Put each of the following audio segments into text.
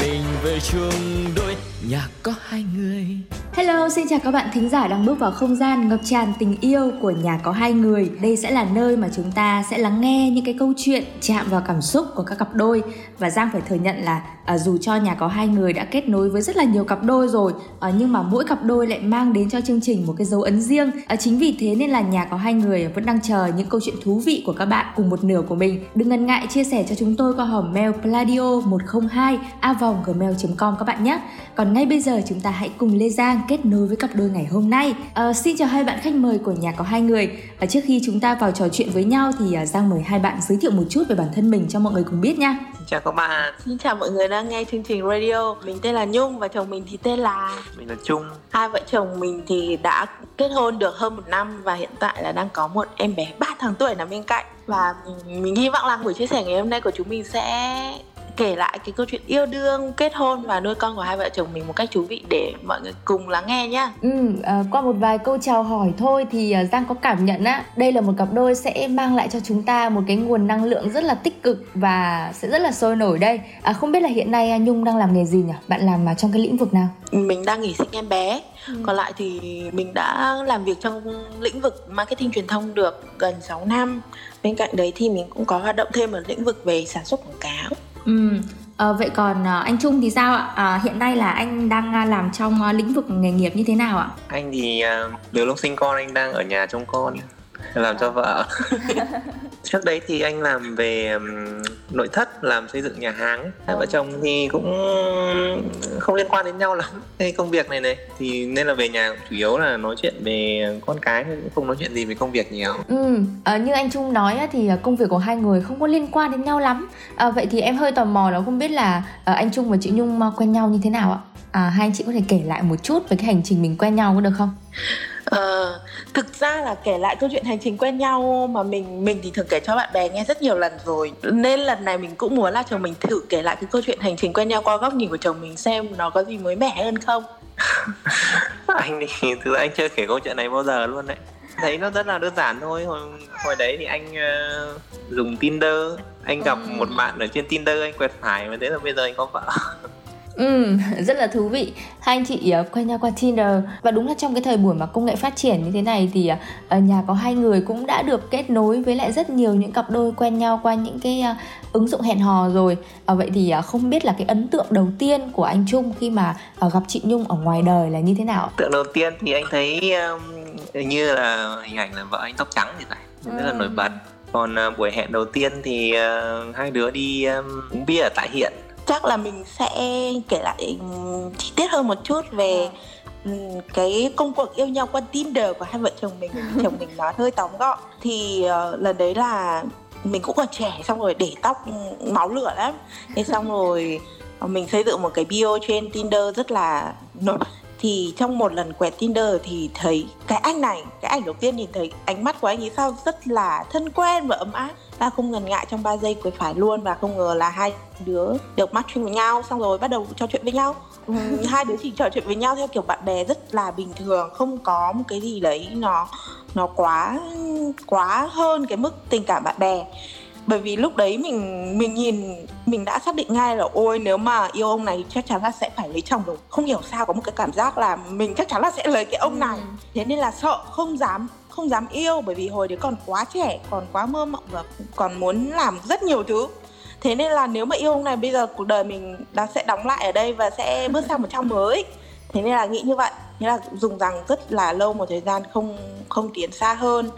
mình về chung đôi nhà có hai người. Hello, xin chào các bạn thính giả đang bước vào không gian ngập tràn tình yêu của nhà có hai người. Đây sẽ là nơi mà chúng ta sẽ lắng nghe những cái câu chuyện chạm vào cảm xúc của các cặp đôi và Giang phải thừa nhận là à, dù cho nhà có hai người đã kết nối với rất là nhiều cặp đôi rồi à, nhưng mà mỗi cặp đôi lại mang đến cho chương trình một cái dấu ấn riêng. À, chính vì thế nên là nhà có hai người vẫn đang chờ những câu chuyện thú vị của các bạn cùng một nửa của mình. Đừng ngần ngại chia sẻ cho chúng tôi qua hòm mail pladio 102 a gmail.com các bạn nhé. Còn ngay bây giờ chúng ta hãy cùng Lê Giang kết nối với cặp đôi ngày hôm nay. À, xin chào hai bạn khách mời của nhà có hai người. À, trước khi chúng ta vào trò chuyện với nhau thì à, Giang mời hai bạn giới thiệu một chút về bản thân mình cho mọi người cùng biết nha. Xin chào các bạn. Xin chào mọi người đang nghe chương trình radio. Mình tên là Nhung và chồng mình thì tên là Mình là Trung. Hai vợ chồng mình thì đã kết hôn được hơn một năm và hiện tại là đang có một em bé 3 tháng tuổi nằm bên cạnh và mình hy vọng là buổi chia sẻ ngày hôm nay của chúng mình sẽ kể lại cái câu chuyện yêu đương, kết hôn và nuôi con của hai vợ chồng mình một cách thú vị để mọi người cùng lắng nghe nhá. Ừ, à, qua một vài câu chào hỏi thôi thì à, Giang có cảm nhận á, đây là một cặp đôi sẽ mang lại cho chúng ta một cái nguồn năng lượng rất là tích cực và sẽ rất là sôi nổi đây. À, không biết là hiện nay Nhung đang làm nghề gì nhỉ? Bạn làm à, trong cái lĩnh vực nào? Mình đang nghỉ sinh em bé. Ừ. Còn lại thì mình đã làm việc trong lĩnh vực marketing truyền thông được gần 6 năm. Bên cạnh đấy thì mình cũng có hoạt động thêm ở lĩnh vực về sản xuất quảng cáo. Ừ. À, vậy còn à, anh Trung thì sao ạ? À, hiện nay là anh đang à, làm trong à, lĩnh vực nghề nghiệp như thế nào ạ? Anh thì à, từ lúc sinh con anh đang ở nhà trông con làm cho vợ. Trước đấy thì anh làm về nội thất làm xây dựng nhà hàng. Hai vợ chồng thì cũng không liên quan đến nhau lắm. Cái công việc này này thì nên là về nhà chủ yếu là nói chuyện về con cái cũng không nói chuyện gì về công việc nhiều. Ừ à, như anh trung nói thì công việc của hai người không có liên quan đến nhau lắm. À, vậy thì em hơi tò mò là không biết là à, anh trung và chị nhung quen nhau như thế nào ạ? À, hai anh chị có thể kể lại một chút về cái hành trình mình quen nhau có được không? Ờ, thực ra là kể lại câu chuyện hành trình quen nhau mà mình mình thì thường kể cho bạn bè nghe rất nhiều lần rồi. Nên lần này mình cũng muốn là chồng mình thử kể lại cái câu chuyện hành trình quen nhau qua góc nhìn của chồng mình xem nó có gì mới mẻ hơn không. Anh thì thực ra anh chưa kể câu chuyện này bao giờ luôn đấy. Thấy nó rất là đơn giản thôi. Hồi, hồi đấy thì anh uh, dùng tinder. Anh gặp ừ. một bạn ở trên tinder anh quẹt phải và thế là bây giờ anh có vợ Ừ, rất là thú vị. Hai anh chị uh, quen nhau qua Tinder và đúng là trong cái thời buổi mà công nghệ phát triển như thế này thì uh, nhà có hai người cũng đã được kết nối với lại rất nhiều những cặp đôi quen nhau qua những cái uh, ứng dụng hẹn hò rồi. Uh, vậy thì uh, không biết là cái ấn tượng đầu tiên của anh Trung khi mà uh, gặp chị Nhung ở ngoài đời là như thế nào? Tượng đầu tiên thì anh thấy um, như là hình ảnh là vợ anh tóc trắng thì phải, ừ. rất là nổi bật. Còn uh, buổi hẹn đầu tiên thì uh, hai đứa đi um, uống bia ở tại hiện chắc là mình sẽ kể lại chi tiết hơn một chút về ừ, cái công cuộc yêu nhau qua Tinder của hai vợ chồng mình chồng mình nói hơi tóm gọn. Thì uh, lần đấy là mình cũng còn trẻ xong rồi để tóc máu lửa lắm. Thế xong rồi mình xây dựng một cái bio trên Tinder rất là nổi thì trong một lần quẹt Tinder thì thấy cái anh này, cái ảnh đầu tiên nhìn thấy ánh mắt của anh ấy sao rất là thân quen và ấm áp. Ta không ngần ngại trong 3 giây quẹt phải luôn và không ngờ là hai đứa được matching với nhau, xong rồi bắt đầu trò chuyện với nhau. Ừ, hai đứa chỉ trò chuyện với nhau theo kiểu bạn bè rất là bình thường, không có một cái gì đấy nó nó quá quá hơn cái mức tình cảm bạn bè bởi vì lúc đấy mình mình nhìn mình đã xác định ngay là ôi nếu mà yêu ông này chắc chắn là sẽ phải lấy chồng rồi. Không hiểu sao có một cái cảm giác là mình chắc chắn là sẽ lấy cái ông này. Ừ. thế nên là sợ không dám không dám yêu bởi vì hồi đấy còn quá trẻ còn quá mơ mộng và còn muốn làm rất nhiều thứ. Thế nên là nếu mà yêu ông này bây giờ cuộc đời mình đã sẽ đóng lại ở đây và sẽ bước sang một trang mới. Thế nên là nghĩ như vậy. Thế là dùng rằng rất là lâu một thời gian không không tiến xa hơn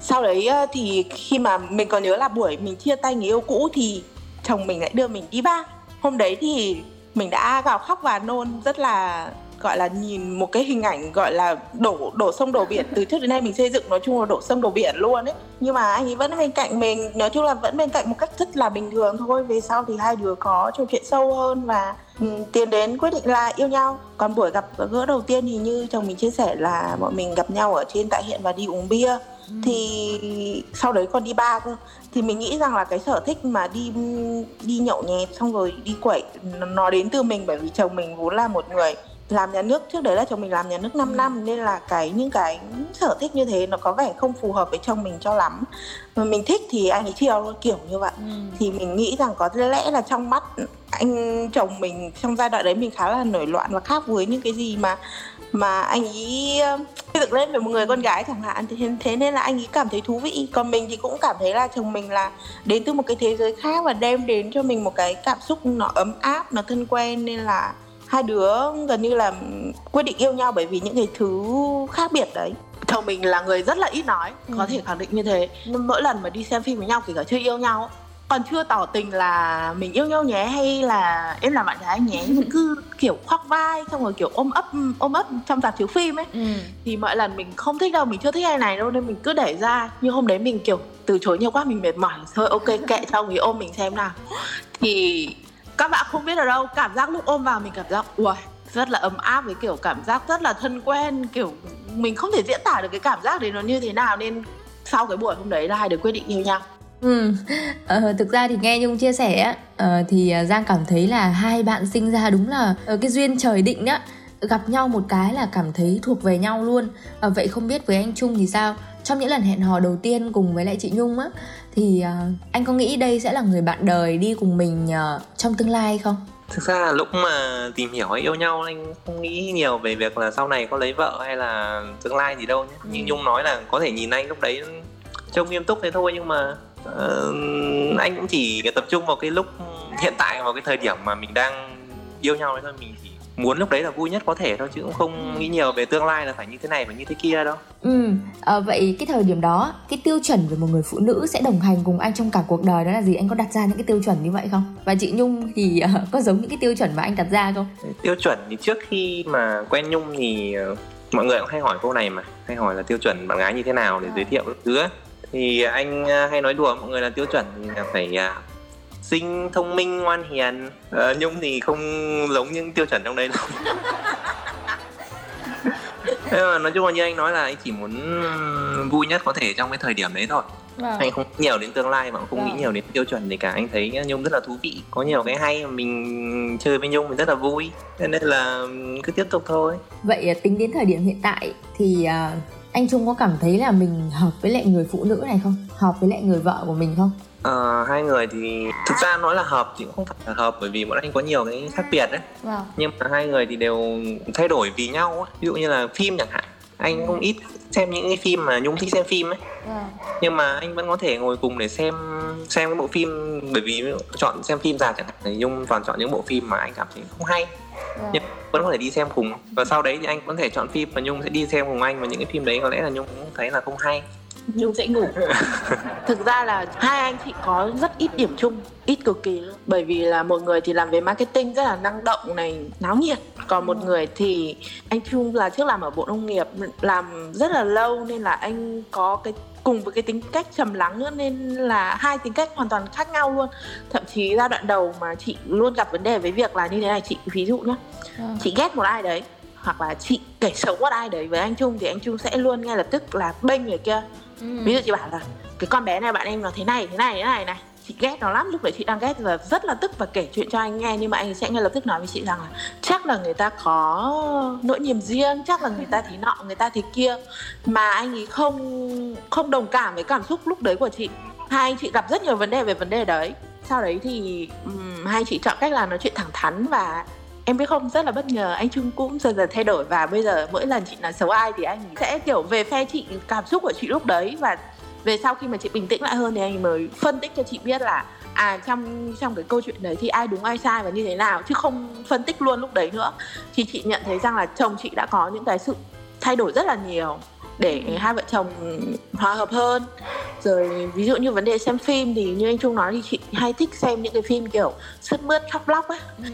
sau đấy ờ, thì khi mà mình còn nhớ là buổi mình chia tay người yêu cũ thì chồng mình lại đưa mình đi ba hôm đấy thì mình đã gào khóc và nôn rất là gọi là nhìn một cái hình ảnh gọi là đổ đổ sông đổ biển. Từ trước đến nay mình xây dựng nói chung là đổ sông đổ biển luôn ấy. Nhưng mà anh ấy vẫn bên cạnh mình nói chung là vẫn bên cạnh một cách rất là bình thường thôi. Về sau thì hai đứa có trò chuyện sâu hơn và um, tiến đến quyết định là yêu nhau. Còn buổi gặp gỡ đầu tiên thì như chồng mình chia sẻ là bọn mình gặp nhau ở trên tại hiện và đi uống bia thì sau đấy còn đi ba thì mình nghĩ rằng là cái sở thích mà đi đi nhậu nhẹt xong rồi đi quẩy nó đến từ mình bởi vì chồng mình vốn là một người làm nhà nước. Trước đấy là chồng mình làm nhà nước 5 ừ. năm nên là cái những cái sở thích như thế nó có vẻ không phù hợp với chồng mình cho lắm. Mà mình thích thì anh ấy chiều kiểu như vậy. Ừ. thì mình nghĩ rằng có lẽ là trong mắt anh chồng mình trong giai đoạn đấy mình khá là nổi loạn và khác với những cái gì mà mà anh ấy xây dựng lên về một người con gái chẳng hạn thì thế nên là anh ấy cảm thấy thú vị. Còn mình thì cũng cảm thấy là chồng mình là đến từ một cái thế giới khác và đem đến cho mình một cái cảm xúc nó ấm áp nó thân quen. Nên là hai đứa gần như là quyết định yêu nhau bởi vì những cái thứ khác biệt đấy. Chồng mình là người rất là ít nói ừ. có thể khẳng định như thế. Mỗi lần mà đi xem phim với nhau kể cả chưa yêu nhau còn chưa tỏ tình là mình yêu nhau nhé hay là em là bạn gái nhé nhưng cứ kiểu khoác vai xong rồi kiểu ôm ấp ôm ấp trong dạp chiếu phim ấy. Ừ. thì mọi lần mình không thích đâu mình chưa thích ai này đâu nên mình cứ để ra. Nhưng hôm đấy mình kiểu từ chối nhiều quá mình mệt mỏi. Thôi ok kệ xong thì ôm mình xem nào. Thì các bạn không biết ở đâu cảm giác lúc ôm vào mình cảm giác ui rất là ấm áp với kiểu cảm giác rất là thân quen. Kiểu mình không thể diễn tả được cái cảm giác đấy nó như thế nào nên sau cái buổi hôm đấy là hai đứa quyết định yêu nhau Ừ, ờ, thực ra thì nghe Nhung chia sẻ uh, thì ờ, Giang cảm thấy là hai bạn sinh ra đúng là uh, cái duyên trời định á gặp nhau một cái là cảm thấy thuộc về nhau luôn uh, vậy không biết với anh Trung thì sao trong những lần hẹn hò đầu tiên cùng với lại chị Nhung á thì uh, anh có nghĩ đây sẽ là người bạn đời đi cùng mình uh, trong tương lai không? Thực ra là lúc mà tìm hiểu hay yêu nhau anh không nghĩ nhiều về việc là sau này có lấy vợ hay là tương lai gì đâu nhé. Ừ. Như Nhung nói là có thể nhìn anh lúc đấy trông nghiêm túc thế thôi nhưng mà uh, anh cũng chỉ tập trung vào cái lúc hiện tại vào cái thời điểm mà mình đang yêu nhau thôi. Mình chỉ muốn lúc đấy là vui nhất có thể thôi chứ cũng không nghĩ nhiều về tương lai là phải như thế này và như thế kia đâu. Ừ à, vậy cái thời điểm đó cái tiêu chuẩn về một người phụ nữ sẽ đồng hành cùng anh trong cả cuộc đời đó là gì? Anh có đặt ra những cái tiêu chuẩn như vậy không? Và chị nhung thì uh, có giống những cái tiêu chuẩn mà anh đặt ra không? Tiêu chuẩn thì trước khi mà quen nhung thì uh, mọi người cũng hay hỏi câu này mà hay hỏi là tiêu chuẩn bạn gái như thế nào để giới thiệu thứ thì anh uh, hay nói đùa mọi người là tiêu chuẩn thì là phải xinh thông minh ngoan hiền. Uh, nhung thì không giống những tiêu chuẩn trong đây đâu. Thế mà nói chung là như anh nói là anh chỉ muốn vui nhất có thể trong cái thời điểm đấy thôi. Vâng. anh không nhiều đến tương lai mà cũng không vâng. nghĩ nhiều đến tiêu chuẩn gì cả. Anh thấy nhung rất là thú vị. Có nhiều cái hay mà mình chơi với nhung mình rất là vui. Nên là cứ tiếp tục thôi. Vậy à, tính đến thời điểm hiện tại thì anh trung có cảm thấy là mình hợp với lại người phụ nữ này không hợp với lại người vợ của mình không Uh, hai người thì thực ra nói là hợp thì cũng không phải là hợp bởi vì bọn anh có nhiều cái khác biệt đấy wow. Vâng. nhưng mà hai người thì đều thay đổi vì nhau ấy. ví dụ như là phim chẳng hạn anh không ít xem những cái phim mà nhung thích xem phim ấy. Nhưng mà anh vẫn có thể ngồi cùng để xem xem cái bộ phim bởi vì chọn xem phim ra chẳng hạn thì nhung toàn chọn những bộ phim mà anh cảm thấy không hay. Wow. Vâng. nhưng vẫn có thể đi xem cùng. Và sau đấy thì anh vẫn thể chọn phim và nhung sẽ đi xem cùng anh và những cái phim đấy có lẽ là nhung cũng thấy là không hay. Nhung sẽ ngủ. Thực ra là hai anh chị có rất ít điểm chung ít cực kỳ luôn bởi vì là một người thì làm về marketing rất là năng động này náo nhiệt. Còn một người thì anh trung là trước làm ở bộ nông nghiệp làm rất là lâu nên là anh có cái cùng với cái tính cách trầm lắng nữa nên là hai tính cách hoàn toàn khác nhau luôn thậm chí giai đoạn đầu mà chị luôn gặp vấn đề với việc là như thế này chị ví dụ nhá à. chị ghét một ai đấy hoặc là chị kể xấu một ai đấy với anh trung thì anh trung sẽ luôn ngay lập tức là bênh người kia ừ. ví dụ chị bảo là cái con bé này bạn em nó thế này thế này thế này này chị ghét nó lắm lúc đấy chị đang ghét và rất là tức và kể chuyện cho anh nghe nhưng mà anh sẽ ngay lập tức nói với chị rằng là chắc là người ta có nỗi niềm riêng chắc là người ta thì nọ người ta thì kia. Mà anh ấy không không đồng cảm với cảm xúc lúc đấy của chị. Hai anh chị gặp rất nhiều vấn đề về vấn đề đấy. Sau đấy thì um, hai chị chọn cách là nói chuyện thẳng thắn và em biết không rất là bất ngờ. Anh trung cũng dần dần thay đổi và bây giờ mỗi lần chị nói xấu ai thì anh sẽ kiểu về phe chị cảm xúc của chị lúc đấy và về sau khi mà chị bình tĩnh lại hơn thì anh mới phân tích cho chị biết là à trong trong cái câu chuyện đấy thì ai đúng ai sai và như thế nào chứ không phân tích luôn lúc đấy nữa. Thì chị nhận thấy rằng là chồng chị đã có những cái sự thay đổi rất là nhiều để hai vợ chồng hòa hợp hơn. Rồi ví dụ như vấn đề xem phim thì như anh trung nói thì chị hay thích xem những cái phim kiểu sướt mướt khóc lóc á. Ừ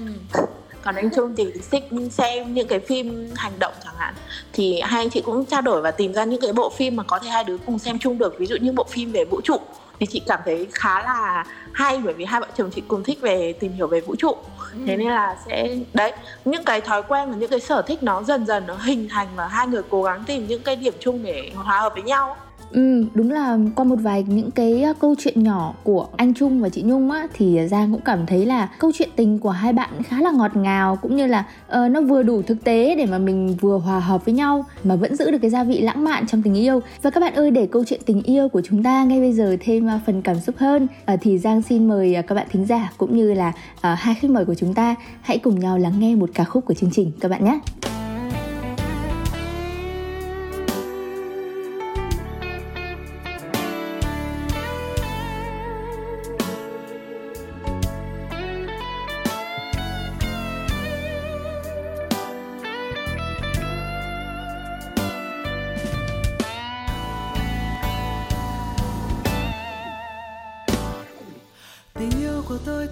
còn anh Trung thì thích xem những cái phim hành động chẳng hạn. Thì hai anh chị cũng trao đổi và tìm ra những cái bộ phim mà có thể hai đứa cùng xem chung được. Ví dụ như bộ phim về vũ trụ thì chị cảm thấy khá là hay bởi vì hai vợ chồng chị cùng thích về tìm hiểu về vũ trụ. Ừ. thế nên là sẽ đấy những cái thói quen và những cái sở thích nó dần dần nó hình thành và hai người cố gắng tìm những cái điểm chung để hòa hợp với nhau Ừ, đúng là qua một vài những cái ờ, câu chuyện nhỏ của anh Trung và chị Nhung á thì Giang cũng cảm thấy là câu chuyện tình của hai bạn khá là ngọt ngào cũng như là uh, nó vừa đủ thực tế để mà mình vừa hòa hợp với nhau mà vẫn giữ được cái gia vị lãng mạn trong tình yêu. Và các bạn ơi để câu chuyện tình yêu của chúng ta ngay bây giờ thêm uh, phần cảm xúc hơn uh, thì Giang xin mời uh, các bạn thính giả cũng như là uh, hai khách mời của chúng ta hãy cùng nhau lắng nghe một ca khúc của chương trình các bạn nhé.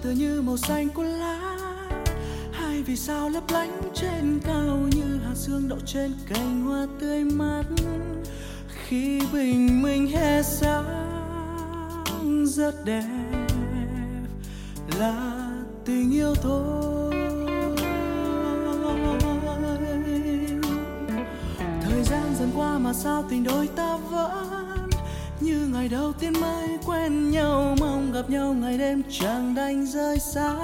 Tựa như màu xanh của lá. Hai vì sao lấp lánh trên cao như hạt sương đậu trên cành hoa tươi mát. Khi bình minh hè sáng, rất đẹp là tình yêu thôi. Thời gian dần qua mà sao tình đôi ta vẫn như ngày đầu tiên mới quen nhau, mong gặp nhau ngày đêm chẳng đành rơi xa.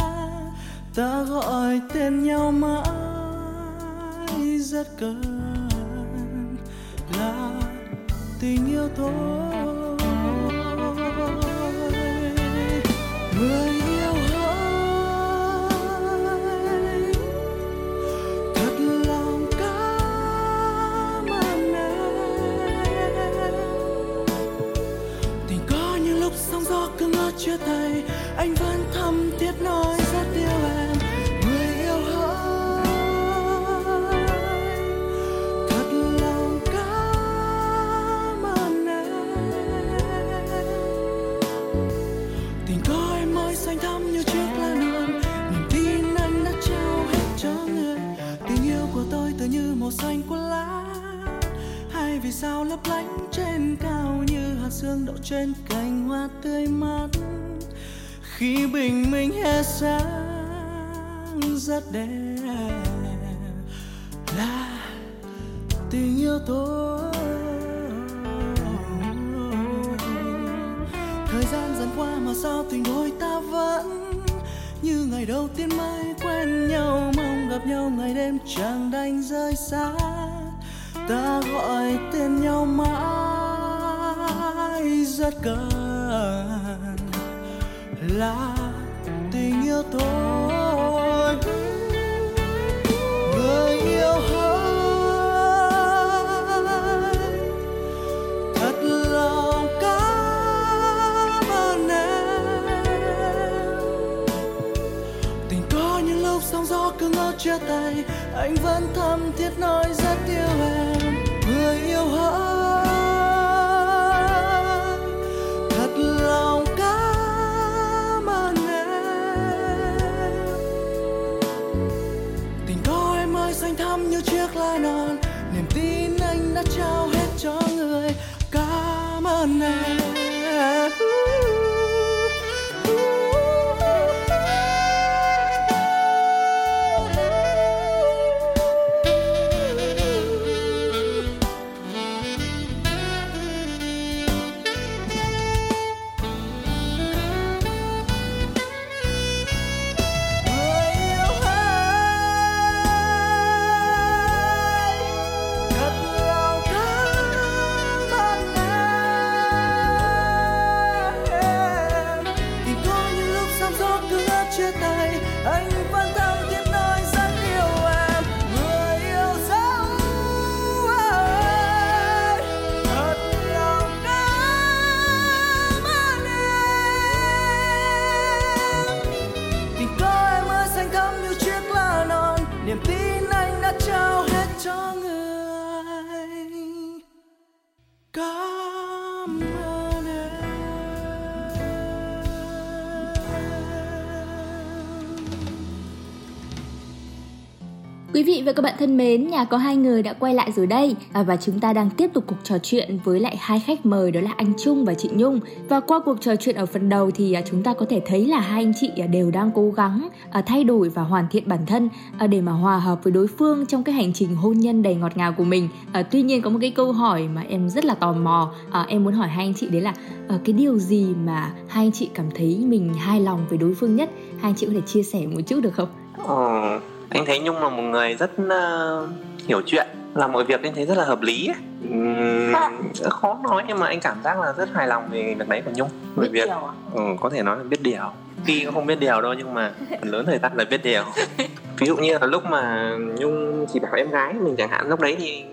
Ta gọi tên nhau mãi rất cần là tình yêu thôi. Ta gọi tên nhau mãi rất cần là tình yêu tôi người yêu hơn cứ ngỡ chia tay, anh vẫn thầm thiết nói rất yêu em. Và các bạn thân mến, nhà có hai người đã quay lại rồi đây à, và chúng ta đang tiếp tục cuộc trò chuyện với lại hai khách mời đó là anh Trung và chị Nhung. Và qua cuộc trò chuyện ở phần đầu thì à, chúng ta có thể thấy là hai anh chị à, đều đang cố gắng à, thay đổi và hoàn thiện bản thân à, để mà hòa hợp với đối phương trong cái hành trình hôn nhân đầy ngọt ngào của mình. À, tuy nhiên có một cái câu hỏi mà em rất là tò mò, à, em muốn hỏi hai anh chị đấy là à, cái điều gì mà hai anh chị cảm thấy mình hài lòng với đối phương nhất? Hai anh chị có thể chia sẻ một chút được không? Ờ, anh thấy nhung là một người rất uh, hiểu chuyện làm mọi việc anh thấy rất là hợp lý uhm, khó nói nhưng mà anh cảm giác là rất hài lòng về việc đấy của nhung về việc à? ừ, có thể nói là biết điều. Khi không biết điều đâu nhưng mà phần lớn thời gian là biết điều. Ví dụ như là lúc mà nhung chỉ bảo em gái mình chẳng hạn lúc đấy thì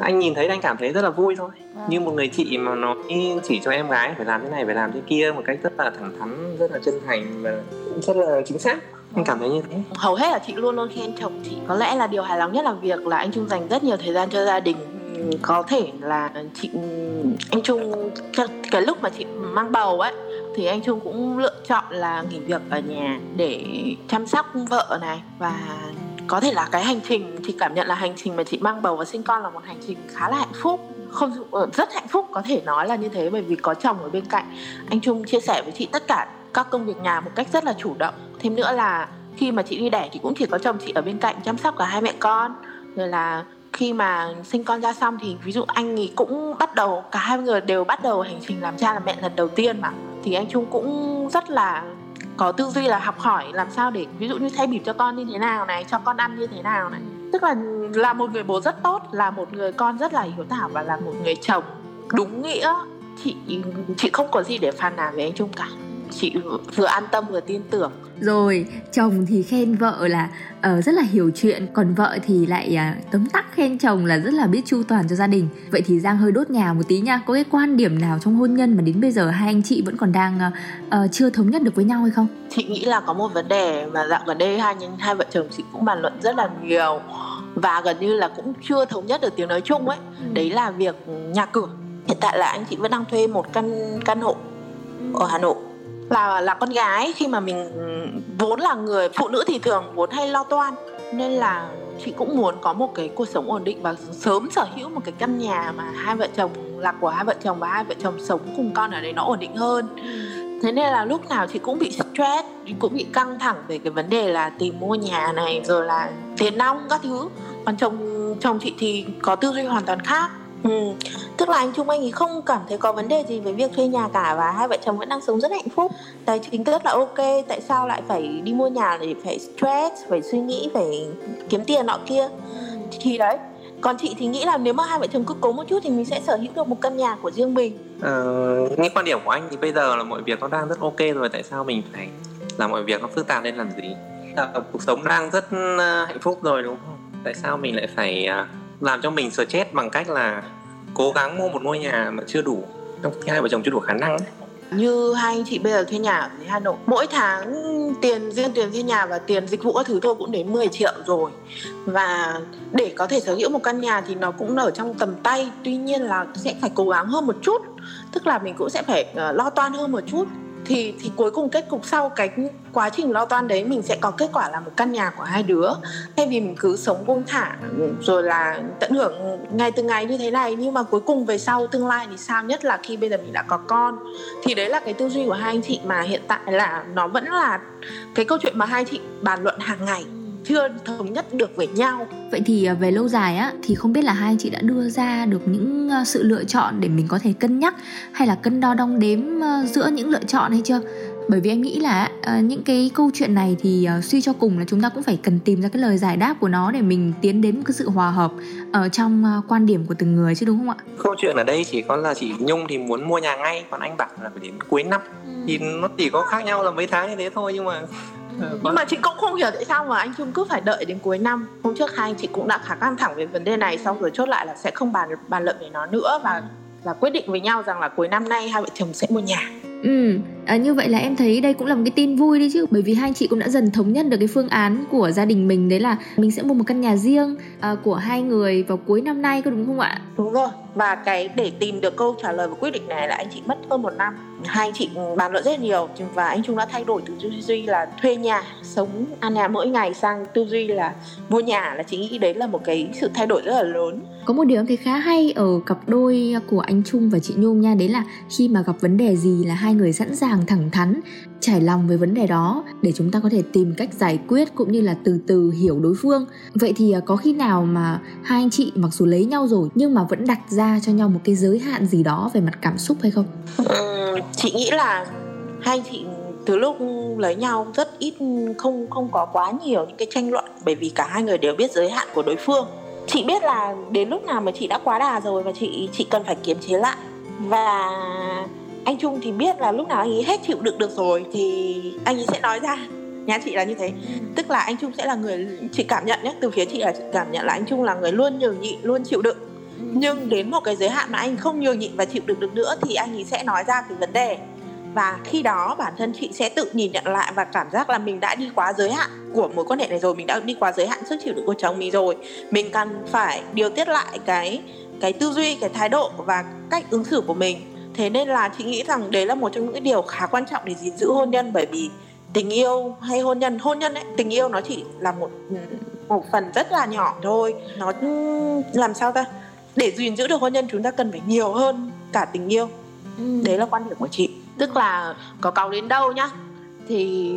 anh nhìn thấy anh cảm thấy rất là vui thôi. Vâng. như một người chị mà nói chỉ cho em gái phải làm thế này phải làm thế kia một cách rất là thẳng thắn rất là chân thành và rất là chính xác anh cảm thấy như thế. Hầu hết là chị luôn luôn khen chồng chị. Có lẽ là điều hài lòng nhất là việc là anh trung dành rất nhiều thời gian cho gia đình. Có thể là chị, anh trung, cái lúc mà chị mang bầu ấy, thì anh trung cũng lựa chọn là nghỉ việc ở nhà để chăm sóc vợ này. Và có thể là cái hành trình, chị cảm nhận là hành trình mà chị mang bầu và sinh con là một hành trình khá là hạnh phúc. Không ờ, rất hạnh phúc, có thể nói là như thế bởi vì có chồng ở bên cạnh. Anh trung chia sẻ với chị tất cả các công việc nhà một cách rất là chủ động thêm nữa là khi mà chị đi đẻ thì cũng chỉ có chồng chị ở bên cạnh chăm sóc cả hai mẹ con. Rồi là khi mà sinh con ra xong thì ví dụ anh ấy cũng bắt đầu, cả hai người đều bắt đầu hành trình làm cha làm mẹ lần đầu tiên mà. Thì anh Trung cũng rất là có tư duy là học hỏi làm sao để ví dụ như thay bỉm cho con như thế nào này, cho con ăn như thế nào này. Tức là là một người bố rất tốt, là một người con rất là hiếu thảo và là một người chồng đúng nghĩa. Chị chị không có gì để phàn nàn với anh Trung cả chị vừa an tâm vừa tin tưởng. Rồi chồng thì khen vợ là uh, rất là hiểu chuyện còn vợ thì lại uh, tấm tắc khen chồng là rất là biết chu toàn cho gia đình. Vậy thì giang hơi đốt nhà một tí nha. Có cái quan điểm nào trong hôn nhân mà đến bây giờ hai anh chị vẫn còn đang uh, uh, chưa thống nhất được với nhau hay không? Chị nghĩ là có một vấn đề mà dạo gần đây hai hai vợ chồng chị cũng bàn luận rất là nhiều và gần như là cũng chưa thống nhất được tiếng nói chung ấy. Ừ. đấy là việc nhà cửa. Hiện tại là anh chị vẫn đang thuê một căn căn hộ ở hà nội là là con gái. Khi mà mình vốn là người phụ nữ thì thường vốn hay lo toan. Nên là chị cũng muốn có một cái cuộc sống ổn định và sớm sở hữu một cái căn nhà mà hai vợ chồng là của hai vợ chồng và hai vợ chồng sống cùng con ở đấy nó ổn định hơn. Thế nên là lúc nào chị cũng bị stress cũng bị căng thẳng về cái vấn đề là tìm mua nhà này rồi là tiền nong các thứ. Còn chồng chồng chị thì có tư duy hoàn toàn khác Ừ. Tức là anh Trung Anh thì không cảm thấy có vấn đề gì với việc thuê nhà cả và hai vợ chồng vẫn đang sống rất hạnh phúc. Tài chính rất là ok, tại sao lại phải đi mua nhà để phải stress, phải suy nghĩ, phải kiếm tiền nọ kia. Thì đấy, còn chị thì nghĩ là nếu mà hai vợ chồng cứ cố một chút thì mình sẽ sở hữu được một căn nhà của riêng mình. Ờ, nghe quan điểm của anh thì bây giờ là mọi việc nó đang rất ok rồi, tại sao mình phải làm mọi việc nó phức tạp lên làm gì? À, cuộc sống đang rất ờ, hạnh phúc rồi đúng không? Tại sao mình lại phải ờ, làm cho mình stress bằng cách là cố gắng mua một ngôi nhà mà chưa đủ. Trong khi hai vợ chồng chưa đủ khả năng ấy. như hai anh chị bây giờ thuê nhà ở Hà Nội, mỗi tháng tiền, riêng tiền thuê nhà và tiền dịch vụ các thứ thôi cũng đến 10 triệu rồi. Và để có thể sở hữu một căn nhà thì nó cũng ở trong tầm tay, tuy nhiên là sẽ phải cố gắng hơn một chút. Tức là mình cũng sẽ phải ờ, lo toan hơn một chút thì thì cuối cùng kết cục sau cái quá trình lo toan đấy mình sẽ có kết quả là một căn nhà của hai đứa. Thay vì mình cứ sống buông thả, rồi là tận hưởng ngày từng ngày như thế này, nhưng mà cuối cùng về sau tương lai thì sao? Nhất là khi bây giờ mình đã có con. Thì đấy là cái tư duy của hai anh chị mà hiện tại là nó vẫn là cái câu chuyện mà hai chị bàn luận hàng ngày chưa thống nhất được với nhau vậy thì à, về lâu dài á thì không biết là hai anh chị đã đưa ra được những à, sự lựa chọn để mình có thể cân nhắc hay là cân đo đong đếm à, giữa những lựa chọn hay chưa bởi vì em nghĩ là uh, những cái câu chuyện này thì uh, suy cho cùng là chúng ta cũng phải cần tìm ra cái lời giải đáp của nó để mình tiến đến một cái sự hòa hợp ở trong uh, quan điểm của từng người chứ đúng không ạ? Câu chuyện ở đây chỉ có là chị Nhung thì muốn mua nhà ngay còn anh bảo là phải đến cuối năm ừ. thì nó chỉ có khác nhau là mấy tháng như thế thôi nhưng mà Ừ, nhưng mà chị cũng không hiểu tại sao mà anh Trung cứ phải đợi đến cuối năm. Hôm trước hai anh chị cũng đã khá căng thẳng về vấn đề này xong rồi chốt lại là sẽ không bàn bàn luận về nó nữa và là quyết định với nhau rằng là cuối năm nay hai vợ chồng sẽ mua nhà. Ừ À, như vậy là em thấy đây cũng là một cái tin vui đi chứ. Bởi vì hai anh chị cũng đã dần thống nhất được cái phương án của gia đình mình đấy là mình sẽ mua một căn nhà riêng à, của hai người vào cuối năm nay có đúng không ạ? Đúng rồi. Và cái để tìm được câu trả lời và quyết định này là anh chị mất hơn một năm. Hai anh chị bàn luận rất nhiều. Và anh Trung đã thay đổi từ tư duy là thuê nhà sống ăn nhà mỗi ngày sang tư duy là mua nhà là chị nghĩ đấy là một cái sự thay đổi rất là lớn. Có một điều em thấy khá hay ở cặp đôi của anh Trung và chị Nhung nha. Đấy là khi mà gặp vấn đề gì là hai người sẵn sàng thẳng thắn trải lòng với vấn đề đó để chúng ta có thể tìm cách giải quyết cũng như là từ từ hiểu đối phương. Vậy thì à, có khi nào mà hai anh chị mặc dù lấy nhau rồi nhưng mà vẫn đặt ra cho nhau một cái giới hạn gì đó về mặt cảm xúc hay không? Ừ, chị nghĩ là hai anh chị từ lúc lấy nhau rất ít không không có quá nhiều những cái tranh luận bởi vì cả hai người đều biết giới hạn của đối phương. Chị biết là đến lúc nào mà chị đã quá đà rồi và chị chị cần phải kiềm chế lại. Và anh Trung thì biết là lúc nào anh ấy hết chịu đựng được rồi thì anh ấy sẽ nói ra. Nhà chị là như thế. Tức là anh Trung sẽ là người chị cảm nhận nhé từ phía chị là chị cảm nhận là anh Trung là người luôn nhường nhịn luôn chịu đựng. Nhưng đến một cái giới hạn mà anh không nhường nhịn và chịu đựng được nữa thì anh ấy sẽ nói ra cái vấn đề. Và khi đó bản thân chị sẽ tự nhìn nhận lại và cảm giác là mình đã đi quá giới hạn của mối quan hệ này rồi mình đã đi quá giới hạn sức chịu đựng của chồng mình rồi. Mình cần phải điều tiết lại cái cái tư duy cái thái độ và cách ứng xử của mình thế nên là chị nghĩ rằng đấy là một trong những điều khá quan trọng để gìn giữ hôn nhân bởi vì tình yêu hay hôn nhân hôn nhân ấy tình yêu nó chỉ là một một phần rất là nhỏ thôi. Nó làm sao ta? Để gìn giữ được hôn nhân chúng ta cần phải nhiều hơn cả tình yêu. Ừ. đấy là quan điểm của chị. Tức là có cầu đến đâu nhá thì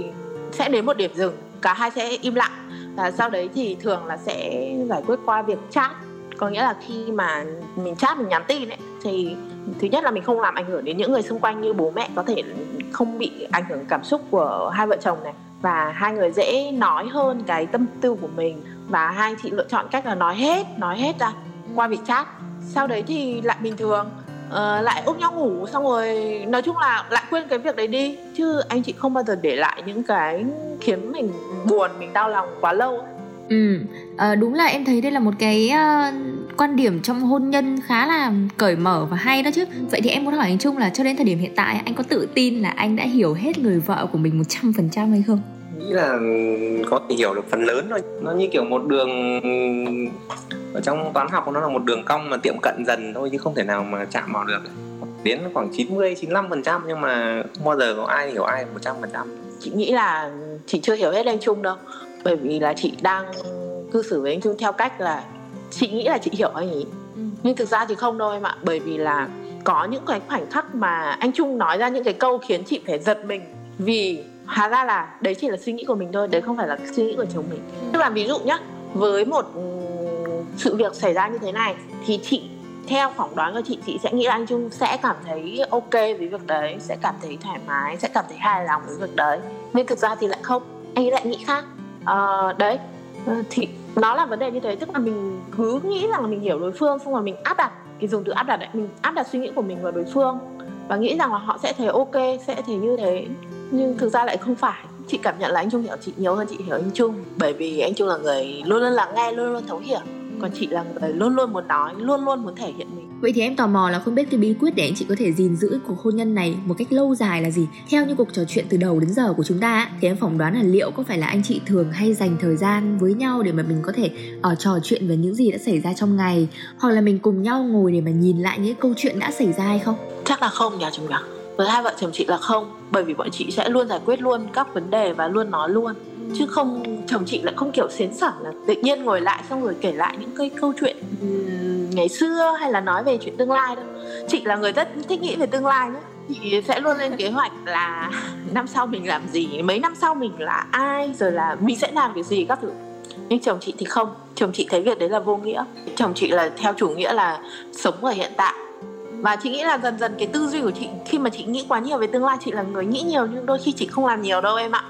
sẽ đến một điểm dừng cả hai sẽ im lặng. Và sau đấy thì thường là sẽ giải quyết qua việc chat. Có nghĩa là khi mà mình chat mình nhắn tin ấy thì thứ nhất là mình không làm ảnh hưởng đến những người xung quanh như bố mẹ có thể không bị ảnh hưởng cảm xúc của hai vợ chồng này. Và hai người dễ nói hơn cái tâm tư của mình. Và hai chị lựa chọn cách là nói hết nói hết ra qua việc chat. Sau đấy thì lại bình thường. Uh, lại ôm nhau ngủ xong rồi nói chung là lại quên cái việc đấy đi. Chứ anh chị không bao giờ để lại những cái khiến mình buồn mình đau lòng quá lâu. Ừ, à, đúng là em thấy đây là một cái uh, quan điểm trong hôn nhân khá là cởi mở và hay đó chứ. Vậy thì em muốn hỏi anh Trung là cho đến thời điểm hiện tại anh có tự tin là anh đã hiểu hết người vợ của mình 100% hay không? Nghĩ là có thể hiểu được phần lớn thôi. Nó như kiểu một đường ở trong toán học nó là một đường cong mà tiệm cận dần thôi chứ không thể nào mà chạm vào được. Đến khoảng 90 95% nhưng mà không bao giờ có ai hiểu ai 100%. Chị nghĩ là chị chưa hiểu hết anh Trung đâu bởi vì là chị đang cư xử với anh Trung theo cách là chị nghĩ là chị hiểu anh ấy ừ. nhưng thực ra thì không đâu em ạ bởi vì là có những cái khoảnh khắc mà anh Trung nói ra những cái câu khiến chị phải giật mình vì hóa ra là đấy chỉ là suy nghĩ của mình thôi đấy không phải là suy nghĩ của chồng mình ừ. tức là ví dụ nhá với một sự việc xảy ra như thế này thì chị theo phỏng đoán của chị chị sẽ nghĩ là anh Trung sẽ cảm thấy ok với việc đấy sẽ cảm thấy thoải mái sẽ cảm thấy hài lòng với việc đấy nhưng thực ra thì lại không anh ấy lại nghĩ khác uh, đấy thì nó là vấn đề như thế tức là mình cứ nghĩ rằng mình hiểu đối phương, xong rồi mình áp đặt, cái dùng từ áp đặt đấy, mình áp đặt suy nghĩ của mình vào đối phương và nghĩ rằng là họ sẽ thấy ok, sẽ thấy như thế. Nhưng thực ra lại không phải. Chị cảm nhận là anh trung hiểu chị nhiều hơn chị hiểu anh trung, bởi vì anh trung là người luôn luôn lắng nghe, luôn luôn thấu hiểu. Còn chị là người luôn luôn muốn nói, luôn luôn muốn thể hiện mình Vậy thì em tò mò là không biết cái bí quyết để anh chị có thể gìn giữ cuộc hôn nhân này một cách lâu dài là gì? Theo như cuộc trò chuyện từ đầu đến giờ của chúng ta thì em phỏng đoán là liệu có phải là anh chị thường hay dành thời gian với nhau để mà mình có thể ở uh, trò chuyện về những gì đã xảy ra trong ngày hoặc là mình cùng nhau ngồi để mà nhìn lại những câu chuyện đã xảy ra hay không? Chắc là không nhỉ chúng nhỉ? Với hai vợ chồng chị là không bởi vì bọn chị sẽ luôn giải quyết luôn các vấn đề và luôn nói luôn chứ không chồng chị lại không kiểu xến xẩm là tự nhiên ngồi lại xong rồi kể lại những cái câu chuyện ừ, ngày xưa hay là nói về chuyện tương lai đâu. Chị là người rất thích nghĩ về tương lai nhé. Chị sẽ luôn lên kế hoạch là năm sau mình làm gì, mấy năm sau mình là ai, rồi là mình sẽ làm cái gì, các thứ. Nhưng chồng chị thì không. Chồng chị thấy việc đấy là vô nghĩa. Chồng chị là theo chủ nghĩa là sống ở hiện tại. Và chị nghĩ là dần dần cái tư duy của chị, khi mà chị nghĩ quá nhiều về tương lai, chị là người nghĩ nhiều nhưng đôi khi chị không làm nhiều đâu em ạ.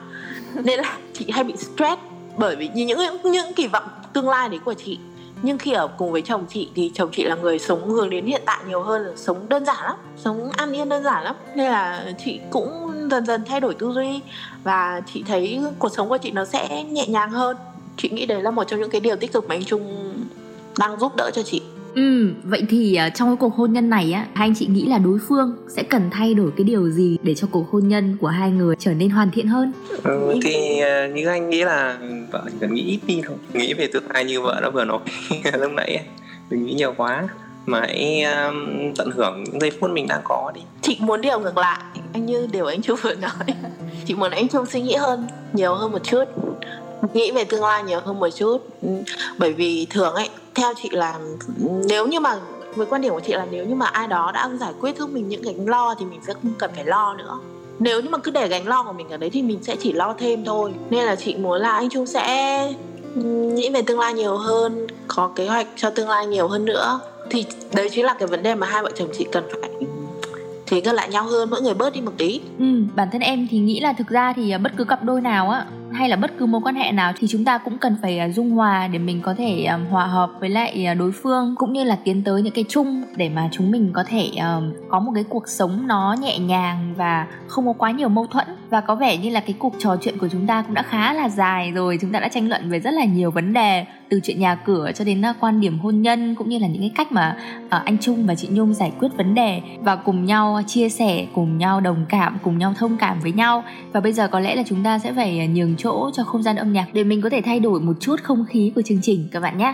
Nên là chị hay bị stress bởi vì những những những kỳ vọng tương lai đấy của chị nhưng khi ở cùng với chồng chị thì chồng chị là người sống hướng đến hiện tại nhiều hơn, sống đơn giản lắm, sống an yên đơn giản lắm. Nên là chị cũng dần dần thay đổi tư duy và chị thấy cuộc sống của chị nó sẽ nhẹ nhàng hơn. Chị nghĩ đấy là một trong những cái điều tích cực mà anh trung đang giúp đỡ cho chị. Ừ, vậy thì uh, trong cái cuộc hôn nhân này á, hai anh chị nghĩ là đối phương sẽ cần thay đổi cái điều gì để cho cuộc hôn nhân của hai người trở nên hoàn thiện hơn? Ừ, thì uh, như anh nghĩ là vợ chỉ cần nghĩ ít đi thôi, nghĩ về tương lai như vợ đã vừa nói lúc nãy, đừng nghĩ nhiều quá. Mà hãy um, tận hưởng những giây phút mình đang có đi. Chị muốn điều ngược lại anh như điều anh trung vừa nói. Chị muốn anh trung suy nghĩ hơn nhiều hơn một chút. Nghĩ về tương lai nhiều hơn một chút. Ừ, bởi vì thường ấy theo chị là nếu như mà, với quan điểm của chị là nếu như mà ai đó đã giải quyết giúp mình những gánh lo thì mình sẽ không cần phải lo nữa. Nếu như mà cứ để gánh lo của mình ở đấy thì mình sẽ chỉ lo thêm thôi. Nên là chị muốn là anh trung sẽ nghĩ về tương lai nhiều hơn, có kế hoạch cho tương lai nhiều hơn nữa. Thì đấy chính là cái vấn đề mà hai vợ chồng chị cần phải thì gần lại nhau hơn, mỗi người bớt đi một tí. Ừ bản thân em thì nghĩ là thực ra thì à, bất cứ cặp đôi nào á hay là bất cứ mối quan hệ nào thì chúng ta cũng cần phải à, dung hòa để mình có thể à, hòa hợp với lại à, đối phương, cũng như là tiến tới những cái chung để mà chúng mình có thể có một cái cuộc sống nó nhẹ nhàng và không có quá nhiều mâu thuẫn. Và có vẻ như là cái cuộc trò chuyện của chúng ta cũng đã khá là dài rồi, chúng ta đã tranh luận về rất là nhiều vấn đề từ chuyện nhà cửa cho đến à, quan điểm hôn nhân cũng như là những cái cách mà à, anh Trung và chị Nhung giải quyết vấn đề và cùng nhau chia sẻ, cùng nhau đồng cảm, cùng nhau thông cảm với nhau và bây giờ có lẽ là chúng ta sẽ phải à, nhường chỗ cho không gian âm nhạc để mình có thể thay đổi một chút không khí của chương trình, các bạn nhé.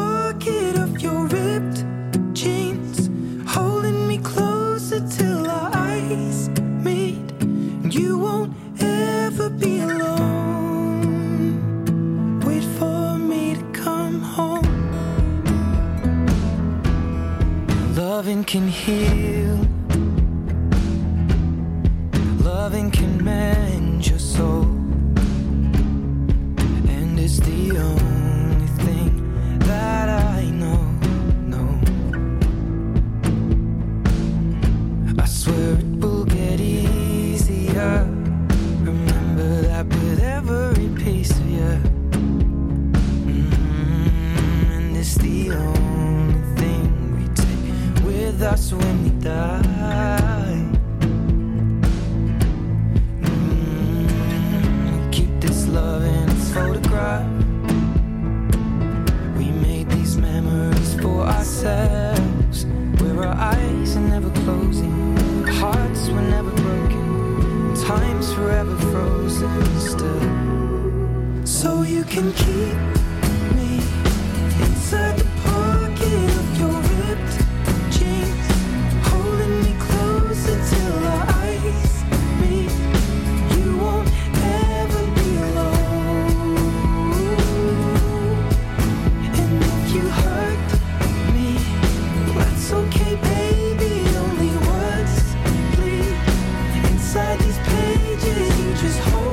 Loving can heal, loving can mend your soul, and it's the only thing that I know. No, I swear it will pages. You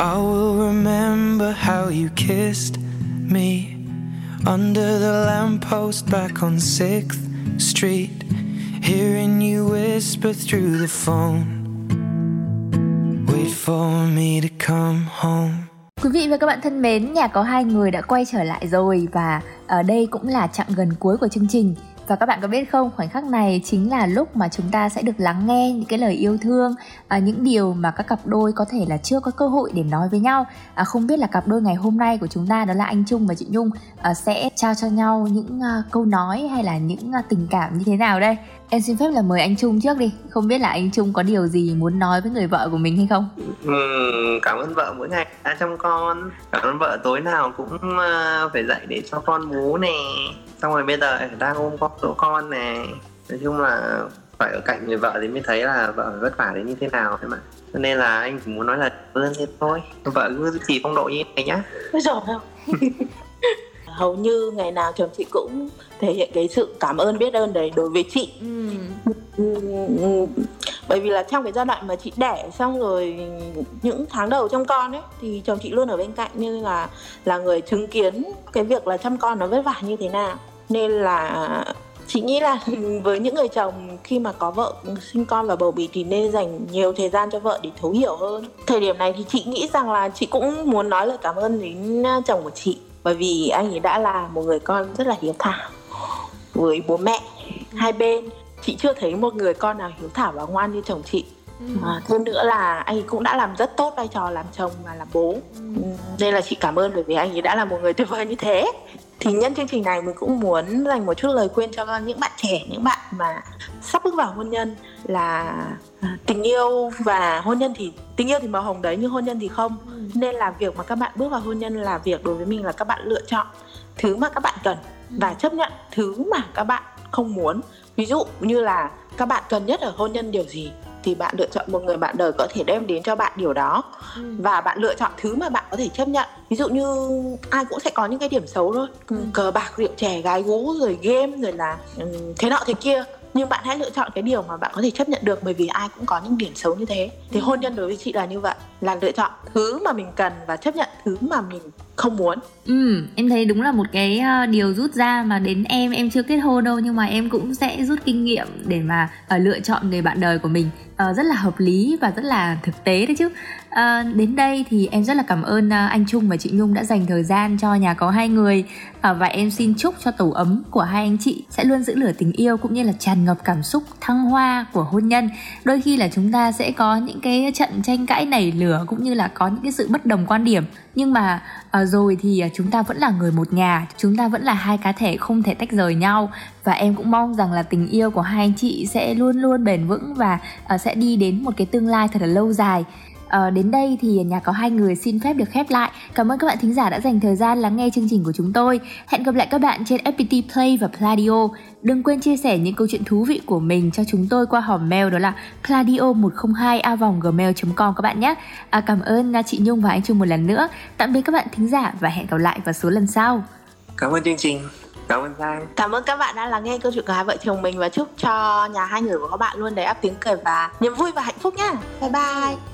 I will remember how you kissed me under the lamppost back on 6th Street, hearing you whisper through the phone. Wait for me to come home. Quý vị và các bạn thân mến, nhà có hai người đã quay trở lại rồi và ở đây cũng là chặng gần cuối của chương trình. Và các bạn có biết không, khoảnh khắc này chính là lúc mà chúng ta sẽ được lắng nghe những cái lời yêu thương, à, những điều mà các cặp đôi có thể là chưa có cơ hội để nói với nhau. À, không biết là cặp đôi ngày hôm nay của chúng ta đó là anh Trung và chị Nhung à, sẽ trao cho nhau những à, câu nói hay là những à, tình cảm như thế nào đây? Em xin phép là mời anh Trung trước đi. Không biết là anh Trung có điều gì muốn nói với người vợ của mình hay không? Ừ, cảm ơn vợ mỗi ngày đã chăm con cảm ơn vợ tối nào cũng à, phải dậy để cho con bú nè xong rồi bây giờ đang ôm con dỗ con nè nói chung là phải ở cạnh người vợ thì mới thấy là vợ vất vả đến như thế nào thế mà cho nên là anh chỉ muốn nói là ơn thế thôi. Vợ cứ duy trì phong độ như thế này nhá. Ôi ôi. hầu như ngày nào chồng chị cũng thể hiện cái sự cảm ơn biết ơn đấy đối với chị. Ừm, bởi vì là trong cái giai đoạn mà chị đẻ xong rồi những tháng đầu trong con ấy thì chồng chị luôn ở bên cạnh như là là người chứng kiến cái việc là chăm con nó vất vả như thế nào nên là chị nghĩ là với những người chồng khi mà có vợ sinh con và bầu bì thì nên dành nhiều thời gian cho vợ để thấu hiểu hơn. Thời điểm này thì chị nghĩ rằng là chị cũng muốn nói lời cảm ơn đến à, chồng của chị. Bởi vì anh ấy đã là một người con rất là hiếu thảo với bố mẹ hai bên. Chị chưa thấy một người con nào hiếu thảo và ngoan như chồng chị à, thêm nữa là anh ấy cũng đã làm rất tốt vai trò làm chồng và làm bố. Ừ. nên là chị cảm ơn bởi vì anh ấy đã là một người tuyệt vời như thế. Thì nhân chương trình này mình cũng muốn dành một chút lời khuyên cho những bạn trẻ những bạn mà sắp bước vào hôn nhân là à, tình yêu và hôn nhân thì tình yêu thì màu hồng đấy nhưng hôn nhân thì không. Nên là việc mà các bạn bước vào hôn nhân là việc đối với mình là các bạn lựa chọn thứ mà các bạn cần và chấp nhận thứ mà các bạn không muốn. Ví dụ như là các bạn cần nhất ở hôn nhân điều gì thì bạn lựa chọn một người bạn đời có thể đem đến cho bạn điều đó. Và bạn lựa chọn thứ mà bạn có thể chấp nhận. Ví dụ như ai cũng sẽ có những cái điểm xấu thôi. Cờ bạc rượu chè gái gú rồi game rồi là ừm, thế nọ thế kia nhưng bạn hãy lựa chọn cái điều mà bạn có thể chấp nhận được bởi vì ai cũng có những điểm xấu như thế. Thì hôn nhân đối với chị là như vậy là lựa chọn thứ mà mình cần và chấp nhận thứ mà mình không muốn. Ừ, em thấy đúng là một cái ờ, điều rút ra mà đến em em chưa kết hôn đâu nhưng mà em cũng sẽ rút kinh nghiệm để mà ờ, lựa chọn người bạn đời của mình. Ờ, rất là hợp lý và rất là thực tế đấy chứ. À, đến đây thì em rất là cảm ơn ờ, anh Trung và chị Nhung đã dành thời gian cho nhà có hai người. À, và em xin chúc cho tổ ấm của hai anh chị sẽ luôn giữ lửa tình yêu cũng như là tràn ngập cảm xúc thăng hoa của hôn nhân. Đôi khi là chúng ta sẽ có những cái trận tranh cãi nảy lửa cũng như là có những cái sự bất đồng quan điểm. Nhưng mà à, rồi thì chúng ta vẫn là người một nhà chúng ta vẫn là hai cá thể không thể tách rời nhau. Và em cũng mong rằng là tình yêu của hai anh chị sẽ luôn luôn bền vững và à, sẽ đi đến một cái tương lai thật là lâu dài. Ờ, đến đây thì nhà có hai người xin phép được khép lại. Cảm ơn các bạn thính giả đã dành thời gian lắng nghe chương trình của chúng tôi. Hẹn gặp lại các bạn trên FPT Play và Pladio. Đừng quên chia sẻ những câu chuyện thú vị của mình cho chúng tôi qua hòm mail đó là pladio102 gmail.com các bạn nhé. À, cảm ơn à, chị Nhung và anh Trung một lần nữa. Tạm biệt các bạn thính giả và hẹn gặp lại vào số lần sau. cảm ơn chương trình cảm ơn giang Cảm ơn các bạn đã lắng nghe câu chuyện của hai vợ chồng mình và chúc cho nhà hai người của các bạn luôn đầy ắp tiếng cười và niềm vui và hạnh phúc nhá. Bye bye.